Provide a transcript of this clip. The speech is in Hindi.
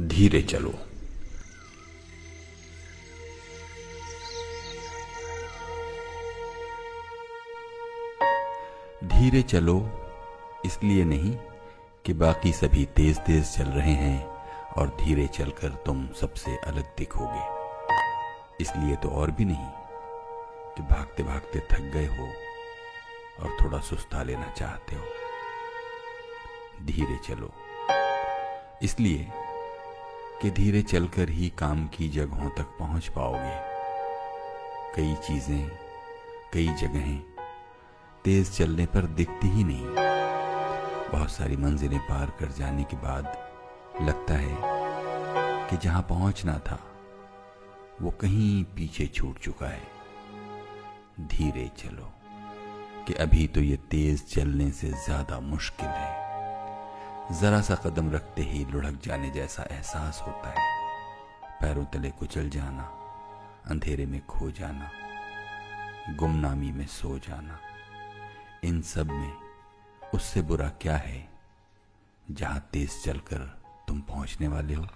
धीरे चलो। धीरे चलो, इसलिए नहीं कि बाकी सभी तेज तेज चल रहे हैं और धीरे चलकर तुम सबसे अलग दिखोगे। इसलिए तो और भी नहीं कि भागते भागते थक गए हो और थोड़ा सुस्ता लेना चाहते हो। धीरे चलो, इसलिए कि धीरे चलकर ही काम की जगहों तक पहुँच पाओगे। कई चीज़ें, कई जगहें तेज चलने पर दिखती ही नहीं। बहुत सारी मंजिलें पार कर जाने के बाद लगता है कि जहाँ पहुँचना था, वो कहीं पीछे छूट चुका है। धीरे चलो, कि अभी तो ये तेज चलने से ज़्यादा मुश्किल है। जरा सा कदम रखते ही लुढ़क जाने जैसा एहसास होता है। पैरों तले कुचल जाना, अंधेरे में खो जाना, गुमनामी में सो जाना, इन सब में उससे बुरा क्या है जहाँ तेज चलकर तुम पहुँचने वाले हो?